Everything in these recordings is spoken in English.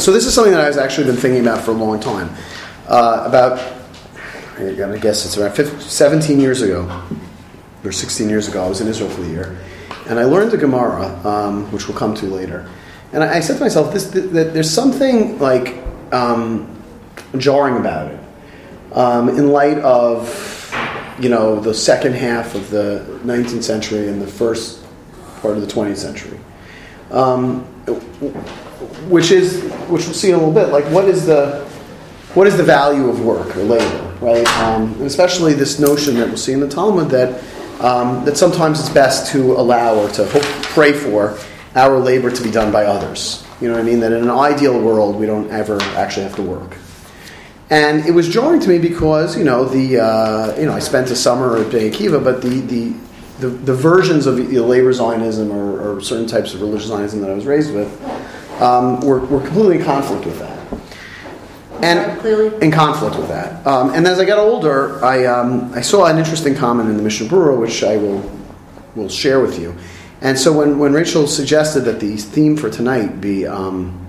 So this is something that I've actually been thinking about for a long time. Uh, about, I gotta guess it's around 15, 17 years ago, or 16 years ago, I was in Israel for the year, and I learned the Gemara, um, which we'll come to later. And I, I said to myself, this, that there's something like um, jarring about it, um, in light of, you know, the second half of the 19th century and the first part of the 20th century. Um, which is which we'll see in a little bit. Like, what is the what is the value of work or labor, right? Um, and especially this notion that we'll see in the Talmud that um, that sometimes it's best to allow or to hope, pray for our labor to be done by others. You know what I mean? That in an ideal world, we don't ever actually have to work. And it was jarring to me because you know the uh, you know I spent a summer at Bnei Akiva, but the the the, the versions of labor Zionism or, or certain types of religious Zionism that I was raised with um, were, were completely in conflict with that. And clearly in conflict with that. Um, and as I got older, I, um, I saw an interesting comment in the Mishnah Berurah, which I will, will share with you. And so when, when Rachel suggested that the theme for tonight be, um,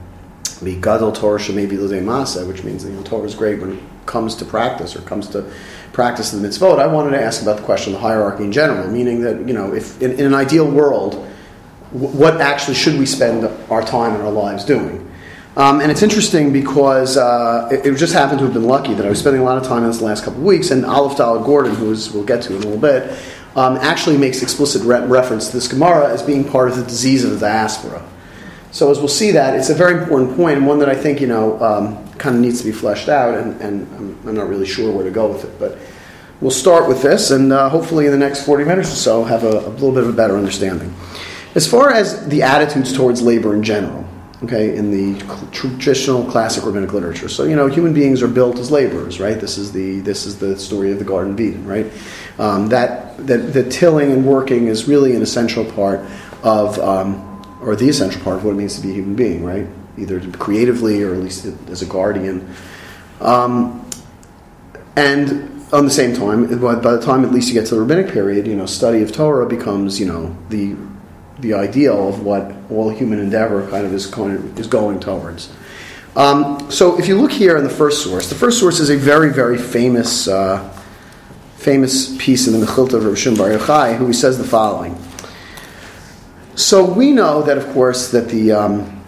be Gadol Torah Shemevi Lidei Masa, which means you know, Torah is great when it comes to practice or comes to practice in the mitzvot, I wanted to ask about the question of the hierarchy in general, meaning that, you know, if in, in an ideal world, what actually should we spend our time and our lives doing? Um, and it's interesting because uh, it, it, just happened to have been lucky that I was spending a lot of time in this last couple of weeks, and Aleph Dalet Gordon, who we'll get to in a little bit, um, actually makes explicit re- reference to this Gemara as being part of the disease of the diaspora. So as we'll see that, it's a very important point, and one that I think, you know, um, kind of needs to be fleshed out, and, and I'm, I'm, not really sure where to go with it. But we'll start with this, and uh, hopefully in the next 40 minutes or so, have a, a little bit of a better understanding. As far as the attitudes towards labor in general, okay, in the traditional classic rabbinic literature. So you know, human beings are built as laborers, right? This is the this is the story of the Garden of Eden, right? Um, that that the tilling and working is really an essential part of, um, or the essential part of what it means to be a human being, right? Either creatively or at least as a guardian. Um, and on the same time, by the time at least you get to the rabbinic period, you know, study of Torah becomes, you know, the the ideal of what all human endeavor kind of is going, is going towards. Um, so if you look here in the first source, the first source is a very, very famous, uh, famous piece in the Mechilta of Rishon Bar Yochai, who says the following. So we know that, of course, that the um,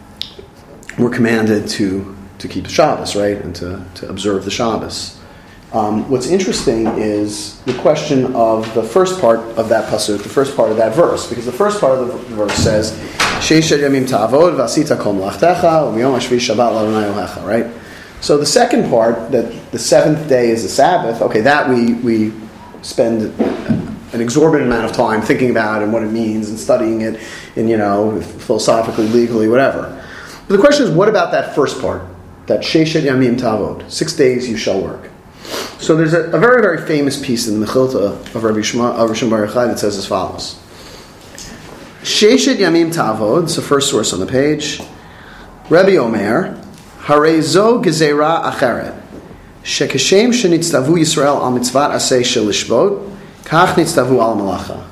we're commanded to to keep the Shabbos, right, and to, to observe the Shabbos. Um, what's interesting is the question of the first part of that pasuk, the first part of that verse, because the first part of the verse says, "Sheishat yamim ta'avod v'asita kol shabbat ladonai Right. So the second part, that the seventh day is the Sabbath. Okay, that we we spend an exorbitant amount of time thinking about and what it means and studying it, and you know, philosophically, legally, whatever. But the question is, what about that first part? That Sheishat yamim ta'avod, six days you shall work. So there's a, a, very, very famous piece in the Mechilta of Rabbi Shema, of Rishon Bar Yochai that says as follows. Sheshet Yamim Tavod, it's the first source on the page. Rabbi Omer, Harezo Gezerah Acheret, Shekeshem Shenitztavu Yisrael al mitzvat aseh shelishbot, Kach nitztavu al malacha.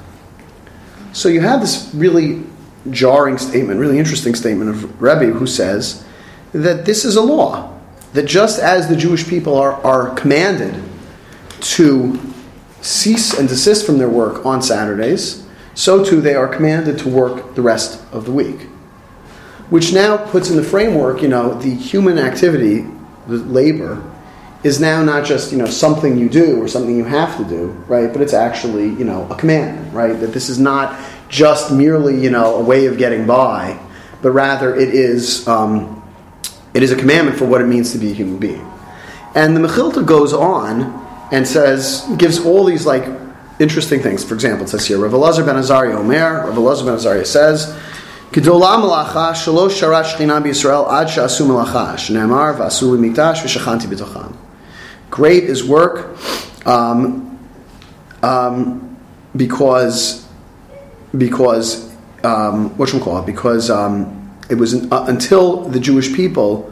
So you have this really jarring statement, really interesting statement of Rebbe who says that this is a law that just as the Jewish people are, are commanded to cease and desist from their work on Saturdays, so too they are commanded to work the rest of the week. Which now puts in the framework, you know, the human activity, the labor, is now not just, you know, something you do or something you have to do, right? But it's actually, you know, a command, right? That this is not just merely, you know, a way of getting by, but rather it is um, it is a commandment for what it means to be a human being. And the Mechilta goes on and says, gives all these like interesting things. For example, it says here, Rav Elazar ben Azariah Omer, Rav Elazar ben Azariah says, Gedolah malacha shalosh sharash shchina b'Yisrael ad sha'asu malacha shneimar v'asu mikdash v'shachanti b'tocham. Great is work um, um, because because um, what should we call it? Because um, it was uh, until the Jewish people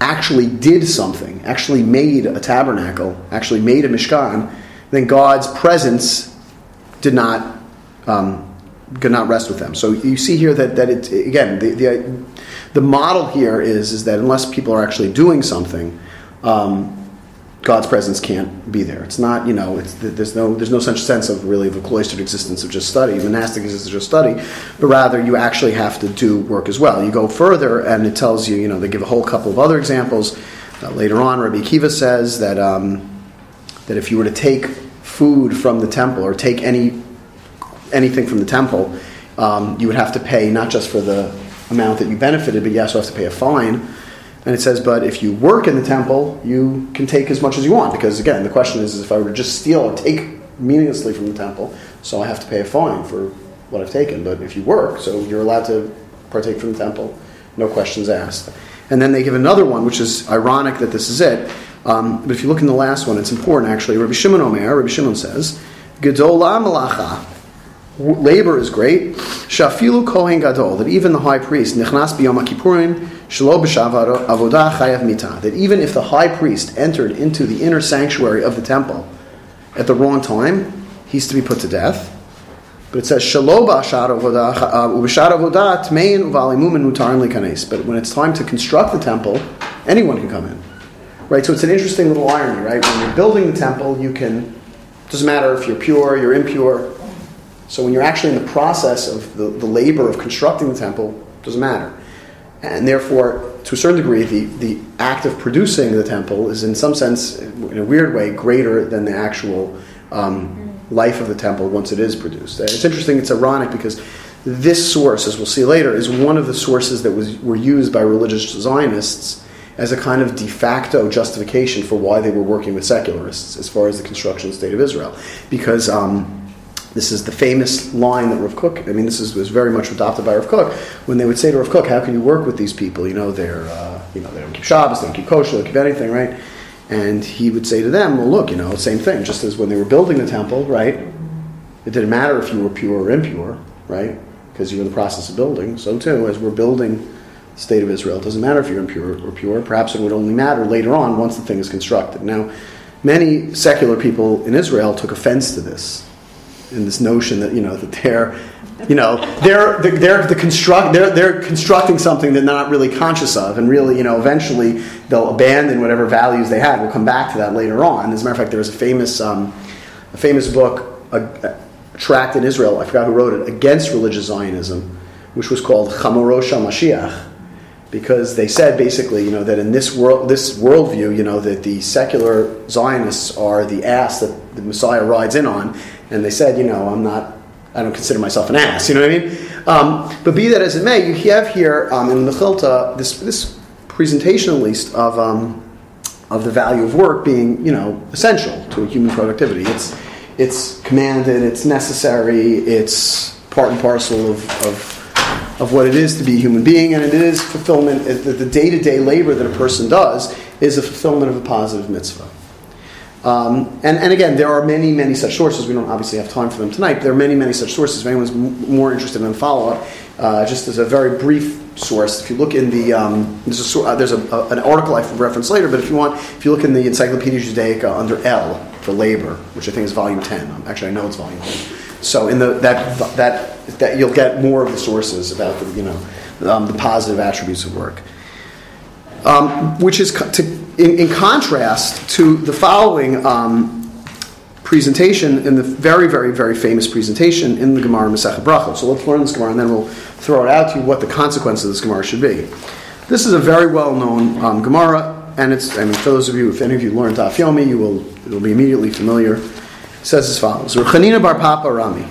actually did something, actually made a tabernacle, actually made a Mishkan, then God's presence did not um, could not rest with them. So you see here that, that it, again, the, the, the model here is, is that unless people are actually doing something, um, God's presence can't be there. It's not, you know, there's no there's no such sense of really a cloistered existence of just study, monastic existence of just study, but rather you actually have to do work as well. You go further, and it tells you, you know, they give a whole couple of other examples. Uh, later on, Rabbi Kiva says that um, that if you were to take food from the temple or take any anything from the temple, um, you would have to pay not just for the amount that you benefited, but you also have to pay a fine. And it says, but if you work in the temple, you can take as much as you want. Because again, the question is, is if I were to just steal or take meaninglessly from the temple, so I have to pay a fine for what I've taken. But if you work, so you're allowed to partake from the temple, no questions asked. And then they give another one, which is ironic that this is it. Um, but if you look in the last one, it's important actually. Rabbi Shimon Omer, Rabbi Shimon says, Gedola malacha, labor is great. Shafilu kohen gadol, that even the high priest, nichnas biyom kippurim, that even if the high priest entered into the inner sanctuary of the temple at the wrong time, he's to be put to death. But it says uh, likanes. But when it's time to construct the temple, anyone can come in. Right, so it's an interesting little irony, right? When you're building the temple, you can doesn't matter if you're pure, you're impure, so when you're actually in the process of the, the labor of constructing the temple, doesn't matter. And therefore, to a certain degree, the, the act of producing the temple is in some sense, in a weird way, greater than the actual um, life of the temple once it is produced. It's interesting, it's ironic because this source, as we'll see later, is one of the sources that was, were used by religious Zionists as a kind of de facto justification for why they were working with secularists as far as the construction of the state of Israel. Because um, this is the famous line that Rav Kook, I mean, this is, was very much adopted by Rav Kook, when they would say to Rav Kook, how can you work with these people? You know, they're, uh, you know, they don't keep Shabbos, they don't keep kosher, they don't keep anything, right? And he would say to them, well, look, you know, same thing, just as when they were building the temple, right? It didn't matter if you were pure or impure, right? Because you're in the process of building. So too, as we're building the state of Israel, it doesn't matter if you're impure or pure. Perhaps it would only matter later on once the thing is constructed. Now, many secular people in Israel took offense to this in this notion that you know that they're you know they're they're the construct they're they're constructing something they're not really conscious of. And really you know eventually they'll abandon whatever values they had. We'll come back to that later on. As a matter of fact there was a famous um, a famous book a, a tract in Israel I forgot who wrote it against religious Zionism which was called Chamoro shel Mashiach. Because they said basically, you know, that in this world, this worldview, you know, that the secular Zionists are the ass that the Messiah rides in on, and they said, you know, I'm not, I don't consider myself an ass. You know what I mean? Um, but be that as it may, you have here um, in the Chilta this this presentation, at least, of um, of the value of work being, you know, essential to human productivity. It's it's commanded, it's necessary, it's part and parcel of, of of what it is to be a human being, and it is fulfillment. The day to day labor that a person does is a fulfillment of a positive mitzvah. Um, and, and again, there are many, many such sources. We don't obviously have time for them tonight, there are many, many such sources. If anyone's m- more interested in follow up, uh, just as a very brief source, if you look in the, um, there's, a, uh, there's a, a, an article I reference later, but if you want, if you look in the Encyclopedia Judaica under L for labor, which I think is volume 10, um, actually I know it's volume 10. So in the, that, that, that you'll get more of the sources about the, you know, um, the positive attributes of work. Um, which is to, in, in, contrast to the following um, presentation in the very, very, very famous presentation in the Gemara Masechet Brachot. So let's learn this Gemara, and then we'll throw it out to you what the consequences of this Gemara should be. This is a very well-known um, Gemara, and it's. I mean, for those of you, if any of you learned Daf Yomi, you will it will be immediately familiar. It says as follows: Rechanina bar Papa Rami,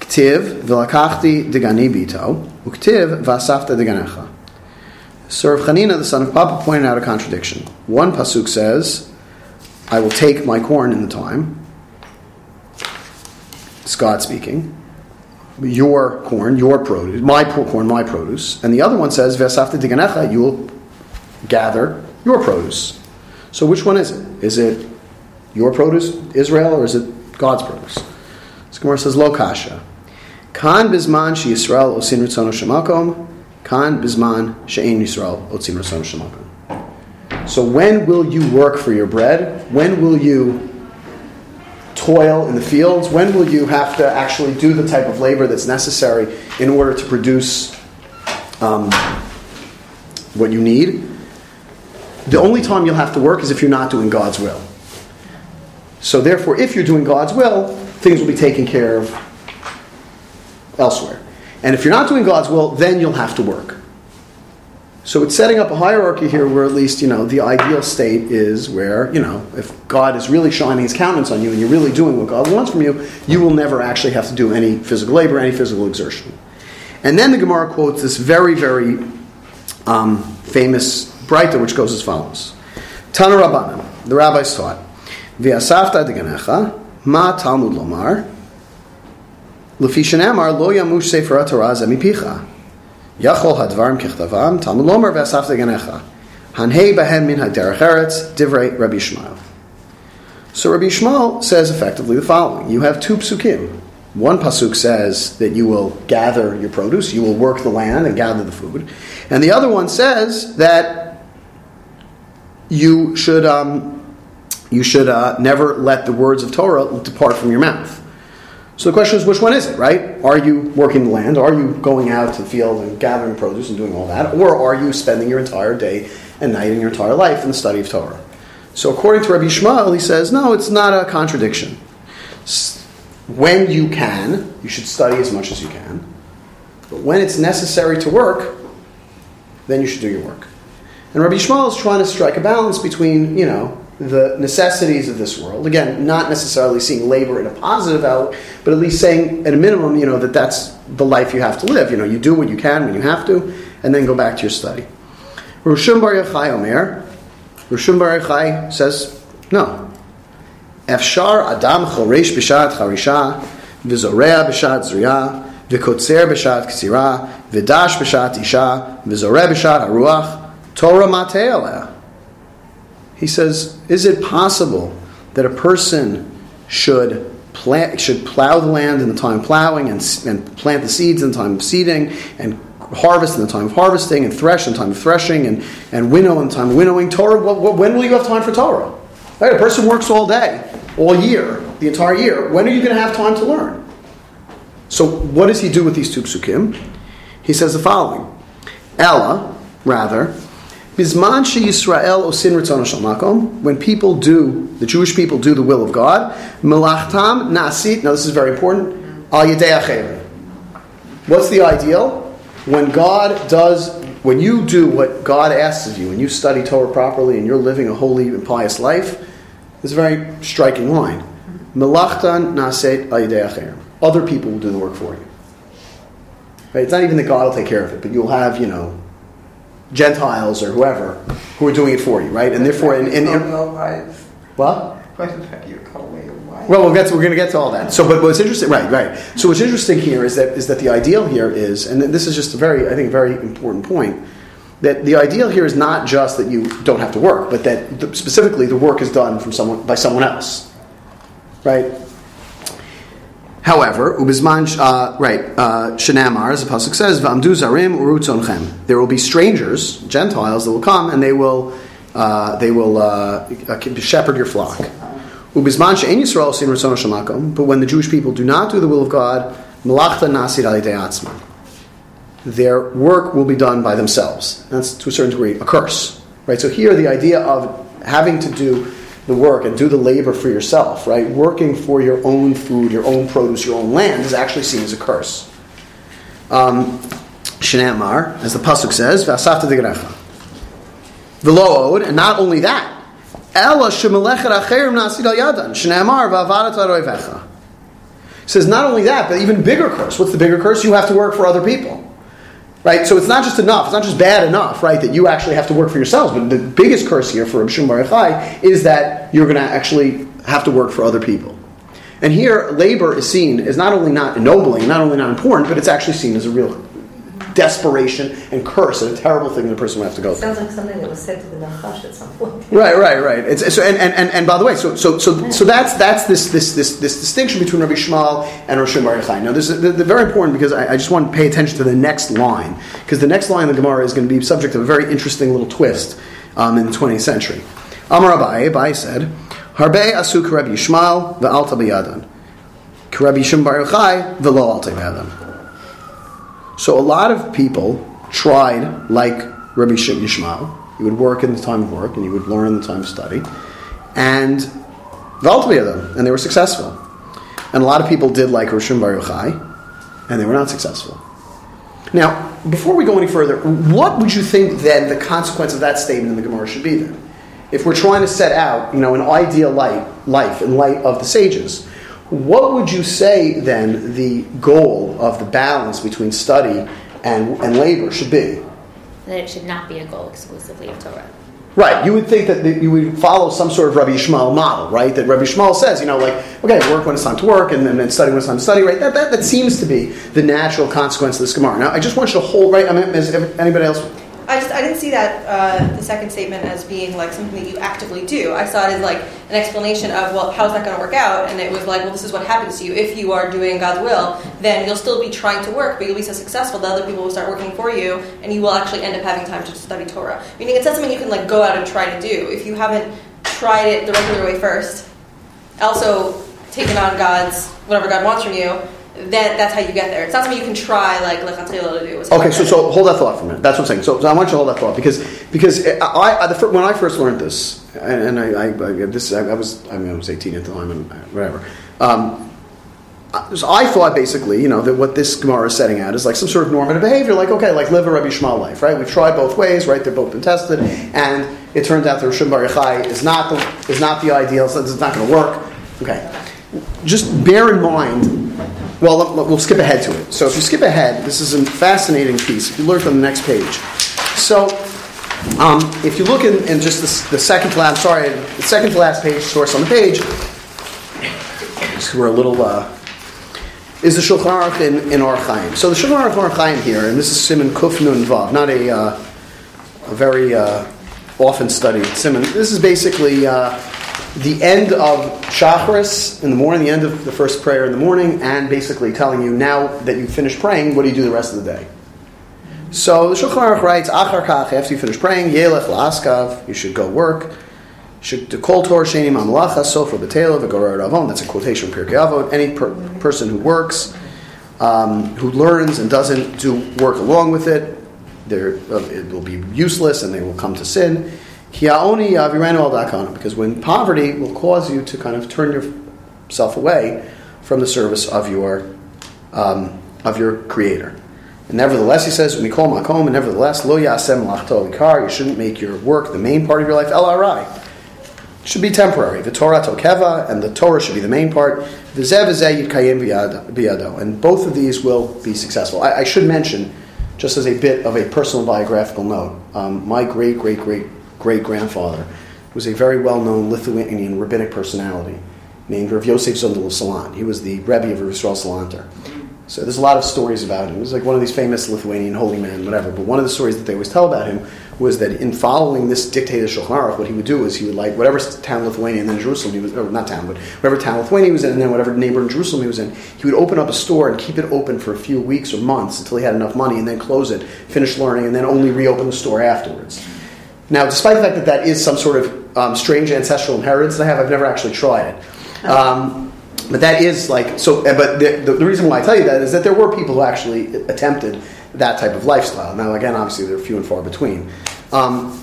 Ktiv v'lakachti degani bito, uktiv v'asafta deganecha. Sir Chanina, the son of Papa, pointed out a contradiction. One pasuk says, "I will take my corn in the time." God speaking. Your corn, your produce, my corn, my produce, and the other one says, "Vesafta diganecha," you will gather your produce. So, which one is it? Is it your produce, Israel, or is it God's produce? This Gemara says, "Lo kasha." Kan bisman she Yisrael osin ritzono shemakom Kan bisman she'en Yisrael otzim rason So when will you work for your bread? When will you toil in the fields? When will you have to actually do the type of labor that's necessary in order to produce um, what you need? The only time you'll have to work is if you're not doing God's will. So, therefore, if you're doing God's will, things will be taken care of elsewhere. And if you're not doing God's will, then you'll have to work. So it's setting up a hierarchy here where at least, you know, the ideal state is where, you know, if God is really shining his countenance on you and you're really doing what God wants from you, you will never actually have to do any physical labor, any physical exertion. And then the Gemara quotes this very, very um, famous Breita, which goes as follows. Tana Rabbanan, the rabbis taught, V'asafta deganecha, ma Talmud lomar, So Rabbi Shmuel says effectively the following. You have two psukim. One pasuk says that you will gather your produce, you will work the land and gather the food, and the other one says that you should um, you should uh, never let the words of Torah depart from your mouth. So the question is, which one is it? Right? Are you working the land? Are you going out to the field and gathering produce and doing all that, or are you spending your entire day and night and your entire life in the study of Torah? So according to Rabbi Shmuel, he says, no, it's not a contradiction when you can, you should study as much as you can. But when it's necessary to work, then you should do your work. And Rabbi Shmuel is trying to strike a balance between, you know, the necessities of this world. Again, not necessarily seeing labor in a positive outlook, but at least saying at a minimum, you know, that that's the life you have to live. You know, you do what you can when you have to, and then go back to your study. Roshim Bar Yochai Omer, Roshim Bar Yochai says, no. Efshar Adam Choresh B'Shat Harisha, Vizorea B'Shat Zriya, Vikotzer B'Shat Ksira, Vidash B'Shat Isha, Vizore B'Shat Haruach, Torah Matealeh. He says, is it possible that a person should plant, should plow the land in the time of plowing and, and plant the seeds in the time of seeding and harvest in the time of harvesting and thresh in the time of threshing and, and winnow in the time of winnowing? Torah, when will you have time for Torah? Right? A person works all day, all year, the entire year. When are you going to have time to learn? So, what does he do with these two psukim? He says the following: Ella, rather, Bisman Yisrael osin makom. When people do, the Jewish people do the will of God. Melachtam nasit. Now, this is very important. Al What's the ideal? When God does when you do what God asks of you, and you study Torah properly, and you're living a holy and pious life, it's a very striking line. Melachtan naset ayidei Other people will do the work for you. Right? It's not even that God will take care of it, but you'll have, you know, Gentiles or whoever who are doing it for you, right? And therefore, in, in, in what? Well, we'll get to, we're going to get to all that. So, but what's interesting, right, right. So, what's interesting here is that is that the ideal here is, and this is just a very, I think, very important point, that the ideal here is not just that you don't have to work, but that the, specifically the work is done from someone by someone else, right? However, ubizman, uh, right, uh, shenamar, as the pasuk says, v'amdu zarim urutzonchem. There will be strangers, Gentiles, that will come and they will, uh, they will uh, shepherd your flock. Ubizman she'en Yisrael sin ratzon shemakom. But when the Jewish people do not do the will of God, malachta nasir atzman. Their work will be done by themselves. That's to a certain degree a curse, right? So here, the idea of having to do the work and do the labor for yourself, right? Working for your own food, your own produce, your own land is actually seen as a curse. Um, as the pasuk says, "V'asafta degerecha." V'lo and not only that, Ella shemelechet acherim nasid al yadan. Shneamar v'avadat aroivecha. says not only that, but even bigger curse. What's the bigger curse? You have to work for other people. Right? So it's not just enough, it's not just bad enough, right, that you actually have to work for yourselves. But the biggest curse here for Rabbi Bar Yochai is that you're going to actually have to work for other people. And here, labor is seen as not only not ennobling, not only not important, but it's actually seen as a real desperation and curse and a terrible thing that a person would have to go through. Sounds like something that was said to the Nachash at some point. Right, right, right. It's, so, and, and, and, by the way, so so so, so that's that's this, this this this distinction between Rabbi Shmuel and Rosh Bar Yochai. Now, this is the, the very important because I, I, just want to pay attention to the next line because the next line of the Gemara is going to be subject of a very interesting little twist um, in the 20th century. Amar Abaye, Abaye said, Harbe asu Rabbi Yishmael ve'alta biyadan. Rabbi Shimon Bar Yochai ve'lo alta biyadan. So a lot of people tried like Rabbi Shimon Yishmael. He would work in the time of work and he would learn in the time of study. And biyadan. And they were successful. And a lot of people did like Roshim Bar Yochai, and they were not successful. Now, before we go any further, what would you think then the consequence of that statement in the Gemara should be then? If we're trying to set out, you know, an ideal life in light of the sages, what would you say then the goal of the balance between study and, and labor should be? That it should not be a goal exclusively of Torah. Right. You would think that you would follow some sort of Rabbi Yishmael model, right? That Rabbi Yishmael says, you know, like, okay, work when it's time to work, and then study when it's time to study, right? That, that, that seems to be the natural consequence of this Gemara. Now, I just want you to hold, right? I mean, is anybody else I just I didn't see that uh, the second statement as being like something that you actively do. I saw it as like an explanation of well, how's that going to work out? And it was like, well, this is what happens to you if you are doing God's will. Then you'll still be trying to work, but you'll be so successful that other people will start working for you, and you will actually end up having time to study Torah. Meaning, it's not something you can like go out and try to do if you haven't tried it the regular way first. Also, taken on God's whatever God wants from you then that's how you get there. It's not something you can try like lechatchila to do. Okay, so so hold that thought for a minute. That's what I'm saying. So, so I want you to hold that thought because because I, I the, when I first learned this and, and I, I, this I, was I mean I was 18 at the time and whatever. Um, so I thought basically, you know, that what this Gemara is setting out is like some sort of normative behavior, like okay, like live a Rabbi Shmuel life, right? We've tried both ways, right? They've both been tested, and it turns out that Rishon Bar Yochai is not the is not the ideal, so it's not going to work. Okay, just bear in mind well, we'll skip ahead to it. So if you skip ahead, this is a fascinating piece. If you look on the next page. So um, if you look in, in just the, the, second to last, sorry, the second to last page, source on the page, we're a little, uh, is the Shulchan Aruch in, in Chaim. So the Shulchan Aruch in Chaim here, and this is Siman Kuf Nun Vav, not a, uh, a very uh, often studied Siman. This is basically uh, the end of Shacharis in the morning, the end of the first prayer in the morning, and basically telling you now that you've finished praying, what do you do the rest of the day? So the Shulchan Aruch writes, Achar kach, after you finish praying, Yelech la'askav, you should go work. Should kol tor sheni mamalacha sofa betela v'gorar avon. That's a quotation from Pirkei Avot. Any per- person who works, um, who learns and doesn't do work along with it, uh, it will be useless and they will come to sin. Because when poverty will cause you to kind of turn yourself away from the service of your um, of your creator. And nevertheless, he says, Mikol Makom, and nevertheless, Lo Yasem Lachto Ikar, you shouldn't make your work the main part of your life. LRI. Should be temporary. The Torah Tokeva, and the Torah should be the main part. The Zev Yitkayim Biyado. And both of these will be successful. I, I, should mention, just as a bit of a personal biographical note, um, my great, great, great great grandfather was a very well known Lithuanian rabbinic personality named Rav Yosef Zundel of Salant. He was the Rebbe of Yisrael Salanter. So there's a lot of stories about him. He was like one of these famous Lithuanian holy men, whatever. But one of the stories that they always tell about him was that in following this dictator Shulchan Aruch, what he would do is he would like whatever town Lithuania and then Jerusalem he was, or not town, but whatever town Lithuania was in, and then whatever neighbor in Jerusalem he was in, he would open up a store and keep it open for a few weeks or months until he had enough money, and then close it, finish learning, and then only reopen the store afterwards. Now, despite the fact that that is some sort of um, strange ancestral inheritance that I have, I've never actually tried it. Um, but that is like so. But the, the, the, reason why I tell you that is that there were people who actually attempted that type of lifestyle. Now, again, obviously, they're few and far between. Um,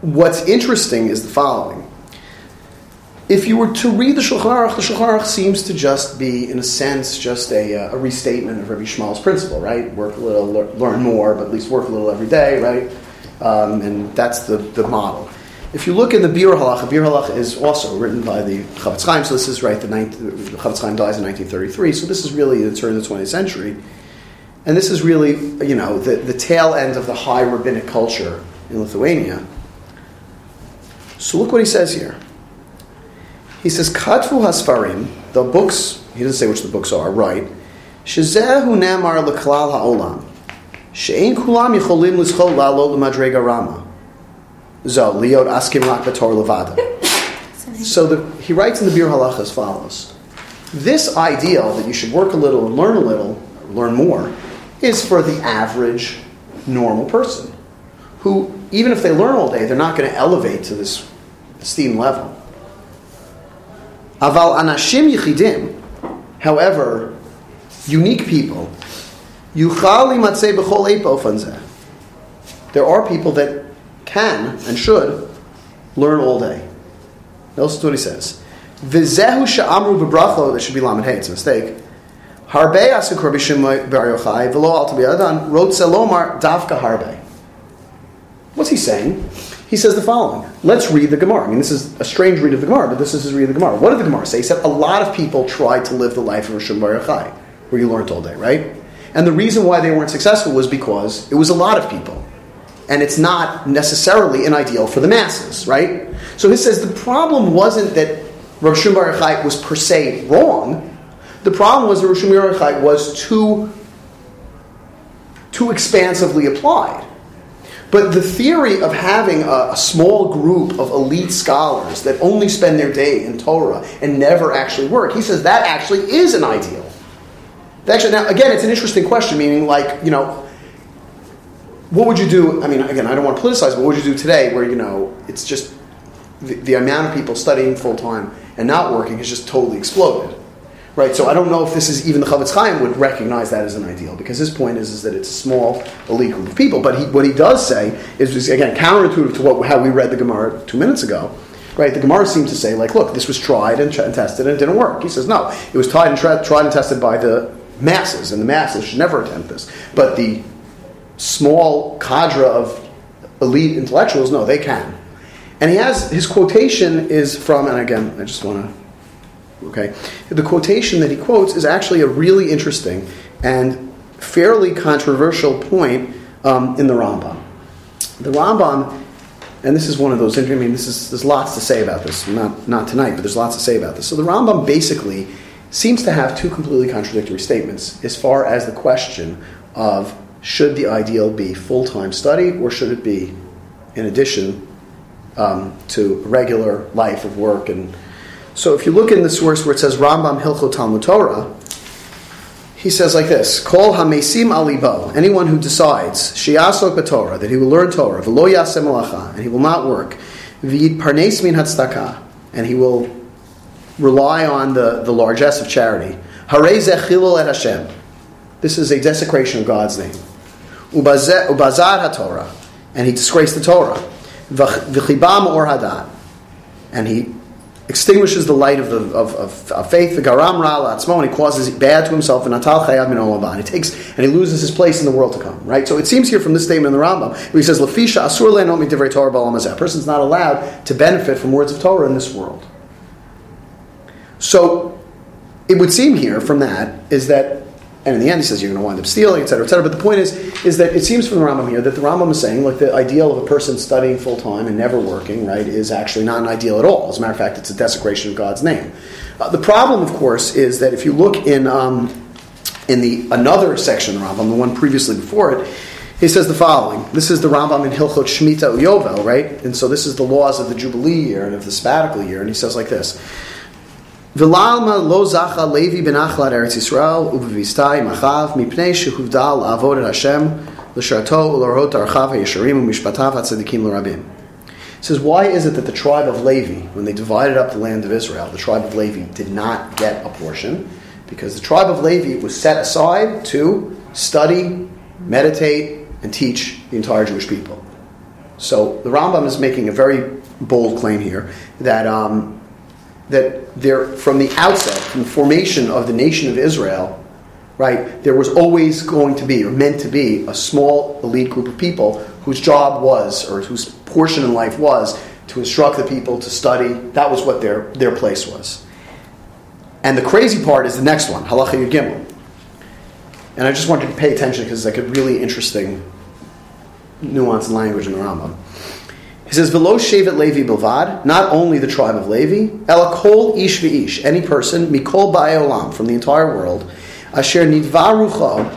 what's interesting is the following. If you were to read the Shulchan Aruch, the Shulchan Aruch seems to just be, in a sense, just a, uh, a restatement of Rabbi Shmuel's principle, right? Work a little, learn more, but at least work a little every day, right? Um, and that's the, the model. If you look in the Biur Halacha, Biur Halacha is also written by the Chafetz Chaim, so this is right, the, 19, the Chafetz Chaim dies in 1933, so this is really the turn of the 20th century. And this is really, you know, the, the tail end of the high rabbinic culture in Lithuania. So look what he says here. He says, Katvu Hasfarim, the books, he doesn't say which the books are, right? Shezehu Namar Leklal Ha'olam. She'ein kulam yicholim l'schol l'madrega rama. Zo, liot askim rak b'tor levada. So the, he writes in the Biur Halacha as follows. This ideal that you should work a little and learn a little, learn more, is for the average normal person who, even if they learn all day, they're not going to elevate to this esteem level. Aval anashim yichidim, however, unique people, There are people that can and should learn all day. Notice what he says. Vizehu sha'amru b'bracho, that should be lamed hey, it's a mistake. Harbe asuk Rabbi Shimon bar Yochai, v'lo al tabiyadan, wrote selomar dafka harbe. What's he saying? He says the following. Let's read the Gemara. I mean, this is a strange read of the Gemara, but this is his read of the Gemara. What did the Gemara say? He said a lot of people tried to live the life of Rishon Bar Yochai, where you learned all day, right? And the reason why they weren't successful was because it was a lot of people. And it's not necessarily an ideal for the masses, right? So he says the problem wasn't that Rav Shimon Bar was per se wrong. The problem was that Rav Shimon was too, too expansively applied. But the theory of having a, a, small group of elite scholars that only spend their day in Torah and never actually work, he says that actually is an ideal. Actually, now again, it's an interesting question. Meaning, like you know, what would you do? I mean, again, I don't want to politicize, but what would you do today, where you know it's just the, the amount of people studying full time and not working has just totally exploded right? So I don't know if this is even the Chofetz Chaim would recognize that as an ideal because his point is, is that it's a small elite group of people. But he, what he does say is, again counterintuitive to what, how we read the Gemara two minutes ago. Right, the Gemara seems to say, like, look, this was tried and, and tested and it didn't work. He says, no, it was tried and, tra- tried and tested by the masses, and the masses should never attempt this. But the small cadre of elite intellectuals, no, they can. And he has his quotation is from, and again, I just want to Okay, the quotation that he quotes is actually a really interesting and fairly controversial point um, in the Rambam. The Rambam, and this is one of those. I mean, this is there's lots to say about this. Not not tonight, but there's lots to say about this. So the Rambam basically seems to have two completely contradictory statements as far as the question of should the ideal be full time study or should it be in addition um, to regular life of work. And so if you look in the source where it says Rambam Hilchot Talmud Torah, he says like this: Kol hamesim alibo, anyone who decides shiasok b'Torah that he will learn Torah, v'lo yasem and he will not work, v'yid parnes min hatzdaka, and he will rely on the, the largesse of charity. Harei zechilul et Hashem. This is a desecration of God's name. Ubazar haTorah, and he disgraced the Torah. V'chibam or hadat, and he extinguishes the light of, the, of, of, of faith, the garam ra and he causes bad to himself, and atal chayav min olam He takes and he loses his place in the world to come. Right. So it seems here from this statement in the Rambam where he says, "Lafisha asur le'nomi divrei Torah ba'olam A person's not allowed to benefit from words of Torah in this world. So it would seem here from that is that and in the end, he says you're going to wind up stealing, et cetera, et cetera. But the point is, is that it seems from the Rambam here that the Rambam is saying, like the ideal of a person studying full time and never working, right, is actually not an ideal at all. As a matter of fact, it's a desecration of God's name. Uh, the problem, of course, is that if you look in um, in the another section of the Rambam, the one previously before it, he says the following. This is the Rambam in Hilchot Shemitah Uyovel, right? And so this is the laws of the Jubilee year and of the sabbatical year, and he says like this. V'lalma lo zacha Levi ben Achlat Eretz Yisrael ubevistai machav mipnei shehuvdal avodat Hashem l'sharto u'lorot archav ha'yisharim u'mishpatav ha'tzadikim l'rabim. It says, why is it that the tribe of Levi, when they divided up the land of Israel, the tribe of Levi did not get a portion? Because the tribe of Levi was set aside to study, meditate, and teach the entire Jewish people. So the Rambam is making a very bold claim here that um, that there, from the outset, from the formation of the nation of Israel, right, there was always going to be, or meant to be, a small elite group of people whose job was, or whose portion in life was, to instruct the people to study. That was what their, their place was. And the crazy part is the next one, Halacha Yud And I just wanted to pay attention because it's like a really interesting nuance language in the Rambam. He says, "Velo shevet Levi bilvad." Not only the tribe of Levi, ela kol ish v'ish, any person mikol ba'olam from the entire world, asher nidvarucho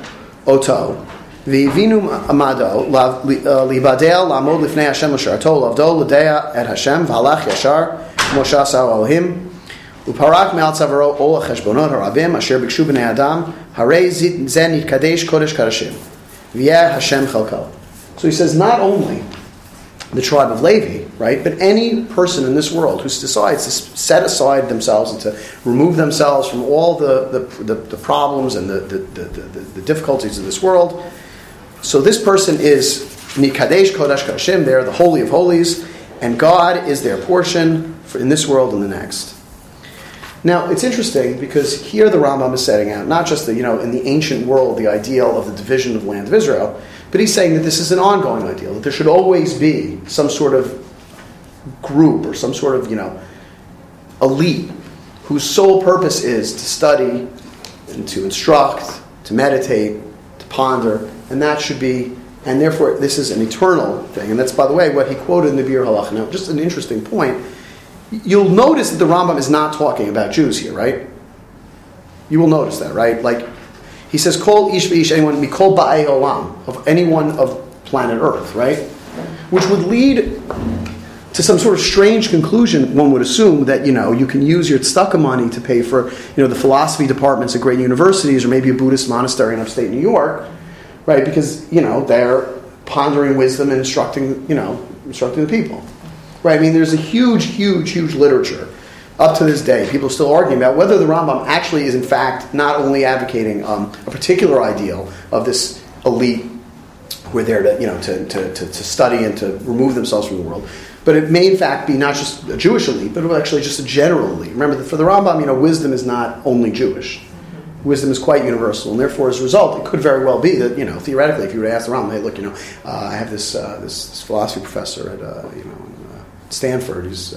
oto v'ivinu amado uh, libadel lamod lifnei Hashem l'sharto lavdo l'dea et Hashem v'alach yashar moshe asar Elohim uparak me'al tzavaro ol harabim asher bikshu b'nei adam harei zen nitkadesh kodesh kadashim v'yeh Hashem chalko. So he says, not only the tribe of Levi, right? But any person in this world who decides to set aside themselves and to remove themselves from all the, the, the, the problems and the, the, the, the, difficulties of this world, so this person is Nikadesh Kodesh Kodashim, they're the Holy of Holies, and God is their portion in this world and the next. Now, it's interesting because here the Rambam is setting out not just the, you know, in the ancient world, the ideal of the division of the land of Israel, but he's saying that this is an ongoing ideal, that there should always be some sort of group or some sort of, you know, elite whose sole purpose is to study and to instruct, to meditate, to ponder, and that should be, and therefore this is an eternal thing. And that's, by the way, what he quoted in the Biur Halacha. Now, just an interesting point. You'll notice that the Rambam is not talking about Jews here, right? You will notice that, right? Like, he says, "Call ish v'ish anyone mikol ba'ei olam of anyone of planet Earth, right? Which would lead to some sort of strange conclusion. One would assume that you know you can use your tzedakah money to pay for you know the philosophy departments at great universities or maybe a Buddhist monastery in upstate New York, right? Because you know they're pondering wisdom and instructing you know instructing the people, right? I mean, there's a huge, huge, huge literature up to this day, people are still arguing about whether the Rambam actually is, in fact, not only advocating um, a particular ideal of this elite who are there to, you know, to, to, to, to, study and to remove themselves from the world, but it may, in fact, be not just a Jewish elite, but actually just a general elite. Remember, for the Rambam, you know, wisdom is not only Jewish. Wisdom is quite universal, and therefore, as a result, it could very well be that you know, theoretically, if you were to ask the Rambam, "Hey, look, you know, uh, I have this, uh, this, this philosophy professor at uh, you know uh, Stanford who's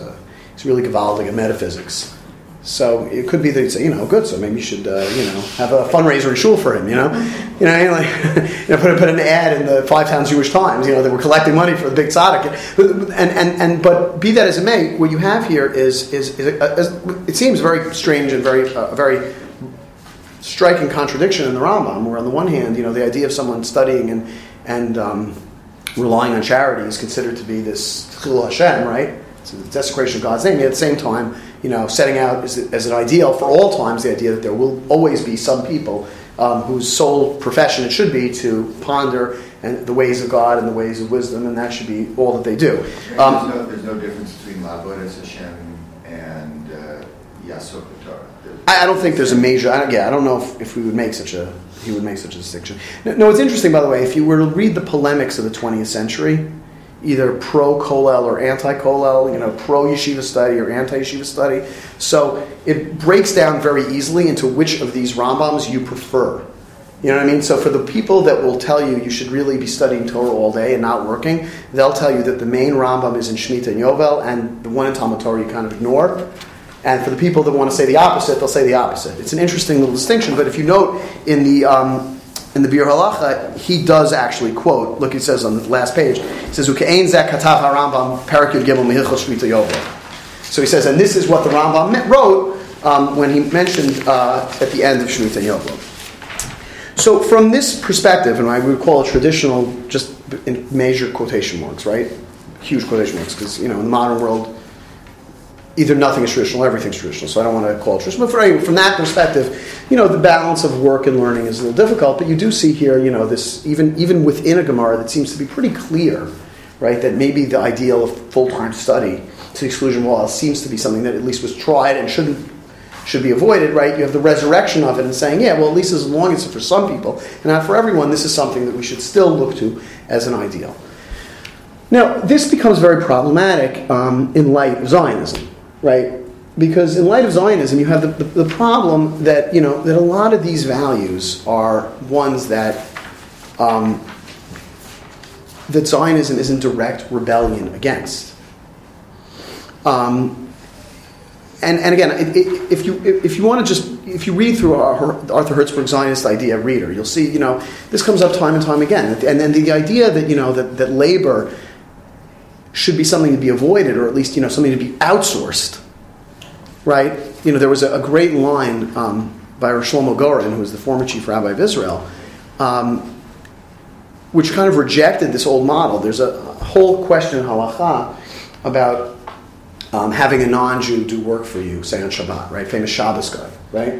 he's really gewaldig in metaphysics. So it could be that you say, you know, good. So maybe you should, uh, you know, have a fundraiser in shul for him. You know, you know, like, you know, put, put an ad in the Five Towns Jewish Times. You know, they were collecting money for the big tzaddik. And and and but be that as it may, what you have here is is, is, a, a, it seems very strange and very uh, very striking contradiction in the Rambam. Where on the one hand, you know, the idea of someone studying and and um, relying on charity is considered to be this chilul Hashem, right? So the desecration of God's name. Yet at the same time, you know, setting out as, as, an ideal for all times the idea that there will always be some people um, whose sole profession it should be to ponder and the ways of God and the ways of wisdom, and that should be all that they do. Um, there's, no, there's, no, difference between La'avod Hashem and uh, Yasok. I, I, don't think there's a major. I yeah, I don't know if, if we would make such a he would make such a distinction. No, no, it's interesting, by the way. If you were to read the polemics of the 20th century, either pro kollel or anti kollel, you know, pro yeshiva study or anti yeshiva study. So it breaks down very easily into which of these Rambams you prefer. You know what I mean? So for the people that will tell you you should really be studying Torah all day and not working, they'll tell you that the main Rambam is in Shemitah and Yovel, and the one in Talmud Torah you kind of ignore. And for the people that want to say the opposite, they'll say the opposite. It's an interesting little distinction, but if you note in the um, in the Biur Halacha, he does actually quote. Look, he says on the last page. He says, "Ukein zek shmita yovel." So he says, and this is what the Rambam wrote um, when he mentioned uh, at the end of Shemitah Yovel. So from this perspective, and I would call it traditional, just in major quotation marks, right? Huge quotation marks, because you know in the modern world either nothing is traditional, or everything's traditional. So I don't want to call it traditional. But from that perspective, you know, the balance of work and learning is a little difficult. But you do see here, you know, this even even within a Gemara that seems to be pretty clear, right? That maybe the ideal of full time study to the exclusion of all seems to be something that at least was tried and shouldn't should be avoided, right? You have the resurrection of it and saying, yeah, well, at least as long as it's for some people and not for everyone, this is something that we should still look to as an ideal. Now, this becomes very problematic um, in light of Zionism right? Because in light of Zionism, you have the, the, the, problem that you know that a lot of these values are ones that um, that Zionism is in direct rebellion against. Um, and, and again, it, it, if you if you want to just if you read through Arthur Hertzberg's Zionist idea reader, you'll see you know this comes up time and time again, and then the idea that you know that, that labor should be something to be avoided, or at least you know something to be outsourced, right? You know, there was a, a great line um, by Rosh Shlomo Goren, who was the former chief rabbi of Israel, um, which kind of rejected this old model. There's a, whole question in halacha about um, having a non-Jew do work for you, say on Shabbat, right? Famous Shabbos guy, right?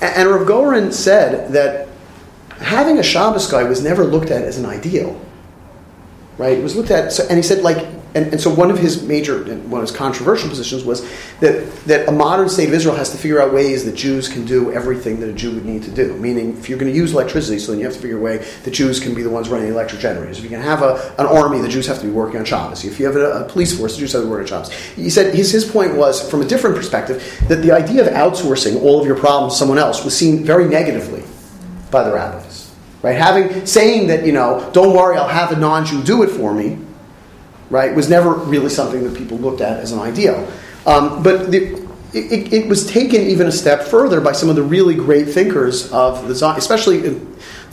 And, and Rav Goren said that having a Shabbos guy was never looked at as an ideal right? It was looked at, so, and he said like, and, and so one of his major, one of his controversial positions was that that a modern state of Israel has to figure out ways that Jews can do everything that a Jew would need to do. Meaning, if you're going to use electricity, so then you have to figure a way that Jews can be the ones running the electric generators. If you can have a, an army, the Jews have to be working on Shabbos. If you have a, a police force, the Jews have to working on Shabbos. He said his his point was from a different perspective that the idea of outsourcing all of your problems to someone else was seen very negatively by the rabbis. Right? Having saying that, you know, don't worry, I'll have a non-Jew do it for me, right, was never really something that people looked at as an ideal. Um, but the, it, it, was taken even a step further by some of the really great thinkers of the Zion, especially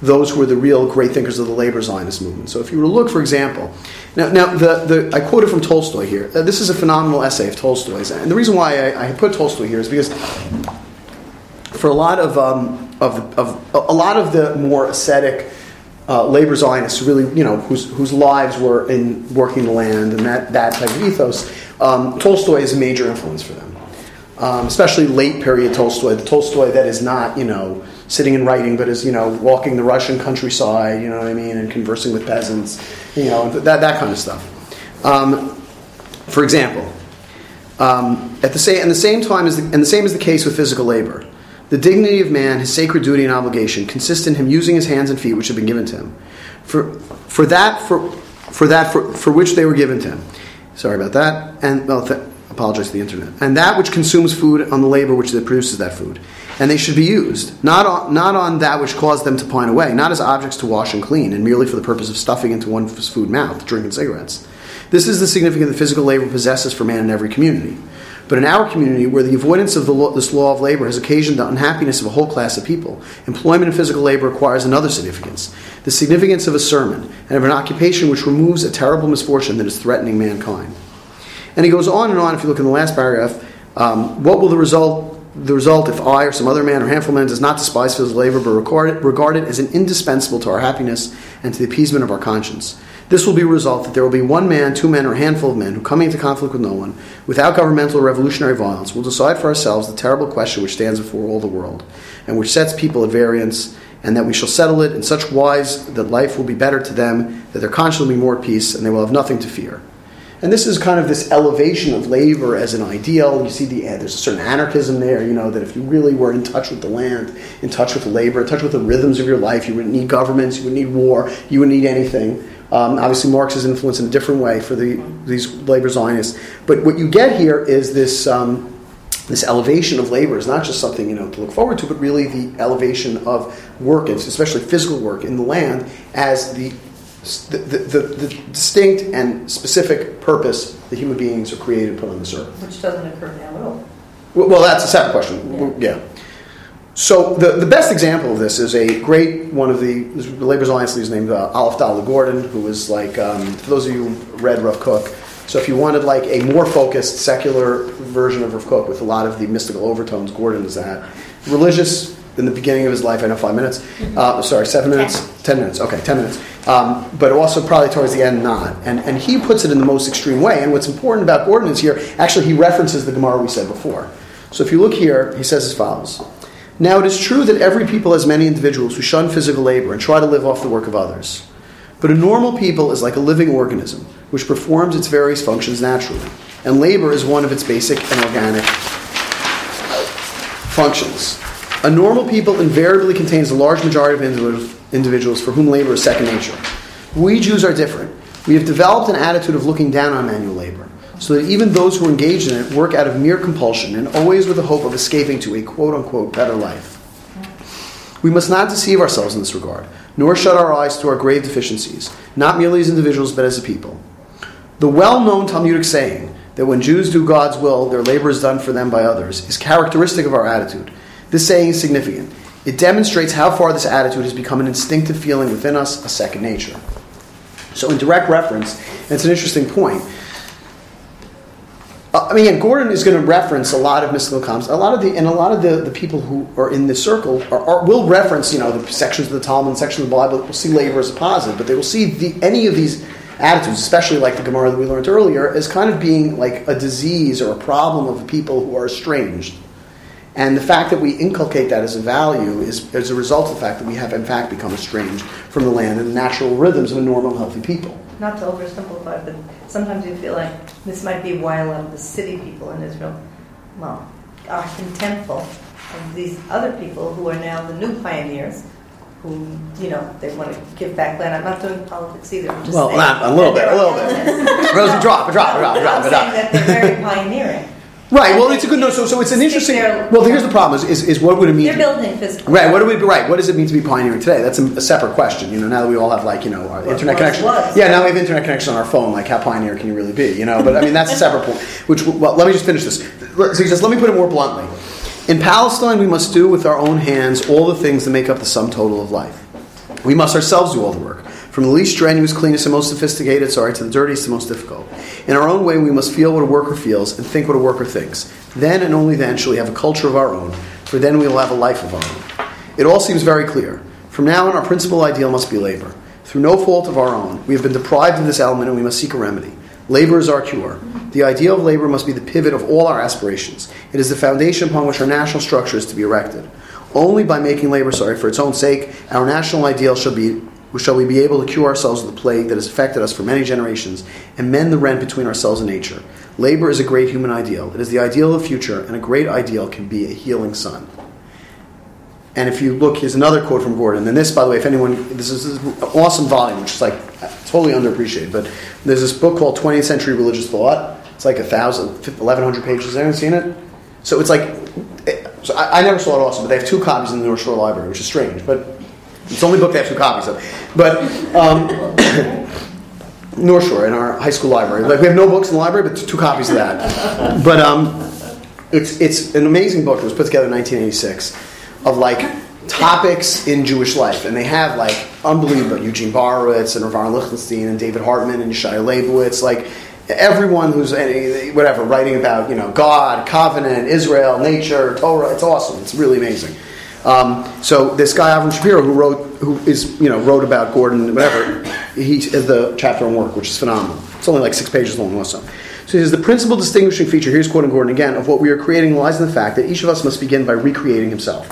those who were the real great thinkers of the labor Zionist movement. So if you were to look, for example, now, now the, the, I quoted from Tolstoy here. Uh, this is a phenomenal essay of Tolstoy's. And the reason why I, I put Tolstoy here is because for a lot of, um, of, of, a lot of the more ascetic uh, labor Zionists, really, you know, whose, whose lives were in working the land and that, that type of ethos, um, Tolstoy is a major influence for them. Um, especially late period Tolstoy, the Tolstoy that is not, you know, sitting and writing, but is, you know, walking the Russian countryside, you know what I mean, and conversing with peasants, you know, that, that kind of stuff. Um, for example, um, at the same, and the same time as the, and the same is the case with physical labor. The dignity of man, his sacred duty and obligation, consist in him using his hands and feet which have been given to him. For, for that, for, for that, for, for which they were given to him. Sorry about that. And, well, th- apologize to the internet. And that which consumes food on the labor which produces that food. And they should be used, not on, not on that which caused them to pine away, not as objects to wash and clean, and merely for the purpose of stuffing into one's food mouth, drinking cigarettes. This is the significance that physical labor possesses for man in every community. But in our community, where the avoidance of law, this law of labor has occasioned the unhappiness of a whole class of people, employment in physical labor acquires another significance the significance of a sermon and of an occupation which removes a terrible misfortune that is threatening mankind. And he goes on and on, if you look in the last paragraph, um, what will the result the result if I or some other man or handful of men does not despise physical labor but regard it, regard it as an indispensable to our happiness and to the appeasement of our conscience? This will be a result that there will be one man, two men, or a handful of men who, coming into conflict with no one, without governmental or revolutionary violence, will decide for ourselves the terrible question which stands before all the world, and which sets people at variance, and that we shall settle it in such wise that life will be better to them, that their conscience will be more at peace, and they will have nothing to fear. And this is kind of this elevation of labor as an ideal. You see, the, eh, there's a certain anarchism there, you know, that if you really were in touch with the land, in touch with labor, in touch with the rhythms of your life, you wouldn't need governments, you wouldn't need war, you wouldn't need anything. Um, obviously, Marx is influenced in a different way for the, these labor Zionists. But what you get here is this, um, this elevation of labor is not just something you know to look forward to, but really the elevation of work, especially physical work in the land, as the the, the, the, distinct and specific purpose that human beings are created and put on this earth. Which doesn't occur now at all. Well, well that's a separate question. Yeah. yeah. So the, the best example of this is a great one of the, the Labor Alliance leaders named uh, Aleph Dalet Gordon, who was like, um, for those of you who read Rav Kook, so if you wanted like a more focused secular version of Rav Kook with a lot of the mystical overtones, Gordon is that. Religious in the beginning of his life, I know five minutes, mm-hmm. uh, sorry, seven minutes, ten. ten minutes, okay, ten minutes. Um, but also probably towards the end not. And, and he puts it in the most extreme way. And what's important about Gordon is here, actually he references the Gemara we said before. So if you look here, he says as follows. Now, it is true that every people has many individuals who shun physical labor and try to live off the work of others. But a normal people is like a living organism, which performs its various functions naturally, and labor is one of its basic and organic functions. A normal people invariably contains a large majority of individuals for whom labor is second nature. We Jews are different. We have developed an attitude of looking down on manual labor so that even those who engage in it work out of mere compulsion and always with the hope of escaping to a quote unquote better life. We must not deceive ourselves in this regard, nor shut our eyes to our grave deficiencies, not merely as individuals but as a people. The well known Talmudic saying that when Jews do God's will, their labor is done for them by others is characteristic of our attitude. This saying is significant. It demonstrates how far this attitude has become an instinctive feeling within us, a second nature. So, in direct reference, it's an interesting point Uh, I mean, again, Gordon is going to reference a lot of mystical concepts. A lot of the and a lot of the, the people who are in this circle are, are, will reference you know the sections of the Talmud, sections of the Bible. Will see labor as a positive, but they will see the, any of these attitudes, especially like the Gemara that we learned earlier, as kind of being like a disease or a problem of the people who are estranged. And the fact that we inculcate that as a value is as a result of the fact that we have in fact become estranged from the land and the natural rhythms of a normal, healthy people. Not to oversimplify, but sometimes you feel like this might be why a lot of the city people in Israel, well, are contemptful of these other people who are now the new pioneers, who, you know, they want to give back land. I'm not doing politics either. I'm just Well, saying not- a little bit, a little bit. Rosie, drop, drop, drop, drop, I'm drop. saying that they're very pioneering. Right. Well, it's a good no. So, so it's an interesting. Well, here's the problem: is, is, is what would it mean? They're building physical. Right. What do we right? What does it mean to be pioneering today? That's a, a separate question. You know, now that we all have like you know our internet connection. was. Yeah, now we have internet connection on our phone. Like, how pioneer can you really be? You know. But I mean, that's a separate point. Which well, let me just finish this. So he says, let me put it more bluntly. In Palestine, we must do with our own hands all the things that make up the sum total of life. We must ourselves do all the work, from the least strenuous, cleanest, and most sophisticated, sorry, to the dirtiest and most difficult. In our own way, we must feel what a worker feels and think what a worker thinks. Then and only then shall we have a culture of our own, for then we will have a life of our own. It all seems very clear. From now on, our principal ideal must be labor. Through no fault of our own, we have been deprived of this element and we must seek a remedy. Labor is our cure. The ideal of labor must be the pivot of all our aspirations. It is the foundation upon which our national structure is to be erected. Only by making labor sorry for its own sake, our national ideal shall be shall we be able to cure ourselves of the plague that has affected us for many generations and mend the rent between ourselves and nature. Labor is a great human ideal. It is the ideal of the future, and a great ideal can be a healing sun. And if you look, here's another quote from Gordon. And this, by the way, if anyone, this is, this is an awesome volume, which is like totally underappreciated. But there's this book called 20th Century Religious Thought. It's like a thousand, 1100 pages. Has anyone seen it? So it's like, it, so I, I never saw it also, but they have two copies in the North Shore Library, which is strange. But it's the only book they have two copies of. But um, North Shore in our high school library. Like we have no books in the library, but two copies of that. But um, it's it's an amazing book. It was put together in 1986 of like topics in Jewish life, and they have like unbelievable Eugene Borowitz and Rav Lichtenstein and David Hartman and Yeshaya Leibowitz, like everyone who's any whatever writing about you know God, covenant, Israel, nature, Torah. It's awesome. It's really amazing. Um, so this guy Avram Shapiro, who wrote, who is you know wrote about Gordon, whatever, he has the chapter on work, which is phenomenal. It's only like six pages long, also. So he says the principal distinguishing feature. Here's quoting Gordon again of what we are creating lies in the fact that each of us must begin by recreating himself.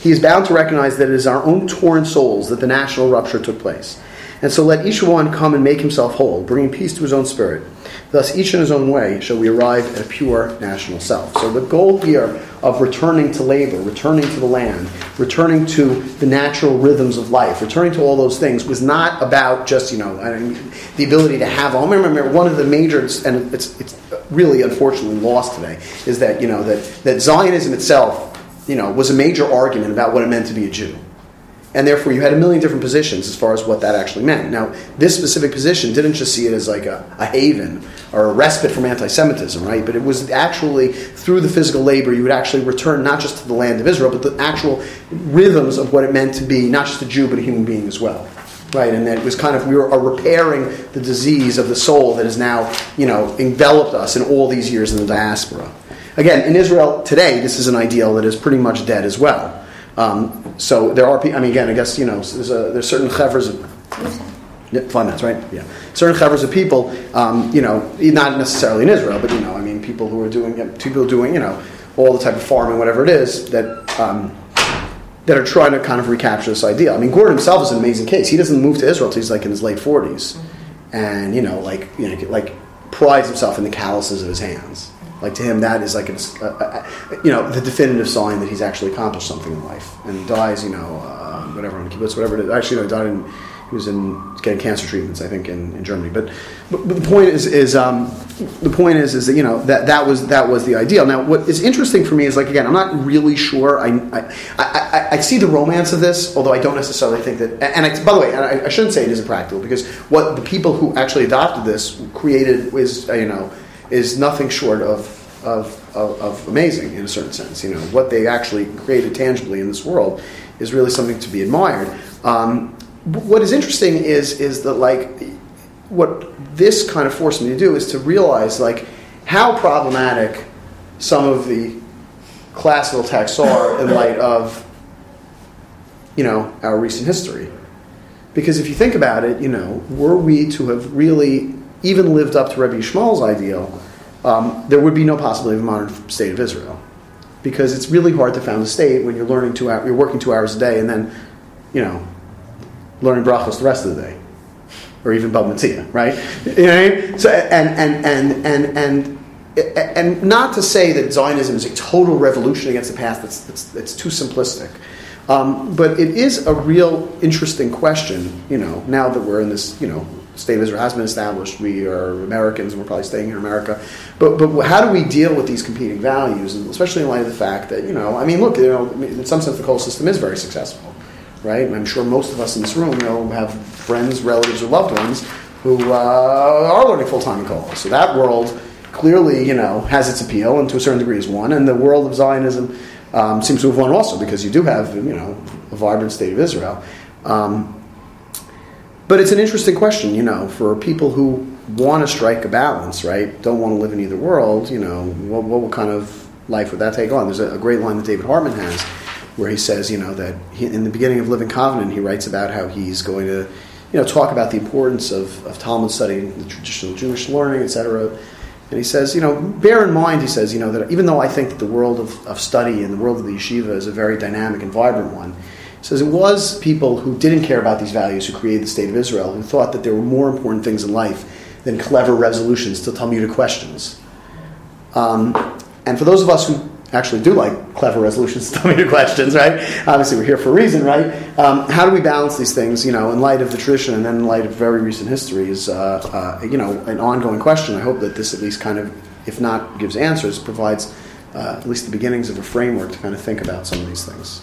He is bound to recognize that it is our own torn souls that the national rupture took place. And so let each one come and make himself whole, bringing peace to his own spirit. Thus, each in his own way, shall we arrive at a pure national self. So, the goal here of returning to labor, returning to the land, returning to the natural rhythms of life, returning to all those things was not about just, you know, I mean, the ability to have. I remember one of the major, and it's, it's really unfortunately lost today, is that, you know, that, that Zionism itself, you know, was a major argument about what it meant to be a Jew and therefore you had a million different positions as far as what that actually meant. Now, this specific position didn't just see it as like a, a haven or a respite from anti-Semitism, right? But it was actually through the physical labor you would actually return not just to the land of Israel, but the actual rhythms of what it meant to be not just a Jew but a human being as well. Right, and that it was kind of we were repairing the disease of the soul that has now, you know, enveloped us in all these years in the diaspora. Again, in Israel today, this is an ideal that is pretty much dead as well. Um, so there are, I mean, again, I guess you know, there's, a, there's certain chevers of finance, right? Yeah, certain chevers of people, um, you know, not necessarily in Israel, but you know, I mean, people who are doing, people doing, you know, all the type of farming, whatever it is, that um, that are trying to kind of recapture this idea. I mean, Gordon himself is an amazing case. He doesn't move to Israel until he's like in his late 40s, and you know, like you know, like prides himself in the calluses of his hands. Like to him, that is like a, a, a, you know the definitive sign that he's actually accomplished something in life. And dies, you know, uh, whatever on kibbutz, whatever it is. Actually, no, died in he was in getting cancer treatments, I think, in, in Germany. But, but, but the point is is um, the point is is that you know that that was that was the ideal. Now, what is interesting for me is like again, I'm not really sure. I I, I, I see the romance of this, although I don't necessarily think that. And I, by the way, I, I shouldn't say it isn't practical because what the people who actually adopted this created is you know is nothing short of, of, of, of, amazing in a certain sense. You know, what they actually created tangibly in this world is really something to be admired. Um, what is interesting is, is that, like, what this kind of forced me to do is to realize, like, how problematic some of the classical texts are in light of, you know, our recent history. Because if you think about it, you know, were we to have really even lived up to Rabbi Yishmael's ideal, um, there would be no possibility of a modern state of Israel, because it's really hard to found a state when you're learning two hours, you're working two hours a day, and then, you know, learning brachos the rest of the day. or even Bava Metzia, right? You know? So, and, and, and, and, and, and not to say that Zionism is a total revolution against the past, that's, that's, that's too simplistic. Um, but it is a real interesting question, you know, now that we're in this, you know, state of Israel has been established, we are Americans, and we're probably staying in America. But, but how do we deal with these competing values, and especially in light of the fact that, you know, I mean, look, you know, in some sense the kollel system is very successful, right? And I'm sure most of us in this room, you know, have friends, relatives, or loved ones who uh, are learning full-time in kollel. So that world clearly, you know, has its appeal, and to a certain degree is one. And the world of Zionism um, seems to have won also because you do have, you know, a vibrant state of Israel. Um, but it's an interesting question, you know, for people who want to strike a balance, right? Don't want to live in either world, you know, what, what kind of life would that take on? There's a, a great line that David Hartman has where he says, you know, that he, in the beginning of Living Covenant, he writes about how he's going to, you know, talk about the importance of, of Talmud studying, the traditional Jewish learning, etc. And he says, you know, bear in mind, he says, you know, that even though I think that the world of, of study and the world of the yeshiva is a very dynamic and vibrant one, says it was people who didn't care about these values who created the state of Israel, who thought that there were more important things in life than clever resolutions to Talmudic questions. Um, and for those of us who actually do like clever resolutions to Talmudic questions, right? Obviously, we're here for a reason, right? Um, how do we balance these things, you know, in light of the tradition and then in light of very recent history is, uh, uh, you know, an ongoing question. I hope that this at least kind of, if not gives answers, provides uh, at least the beginnings of a framework to kind of think about some of these things.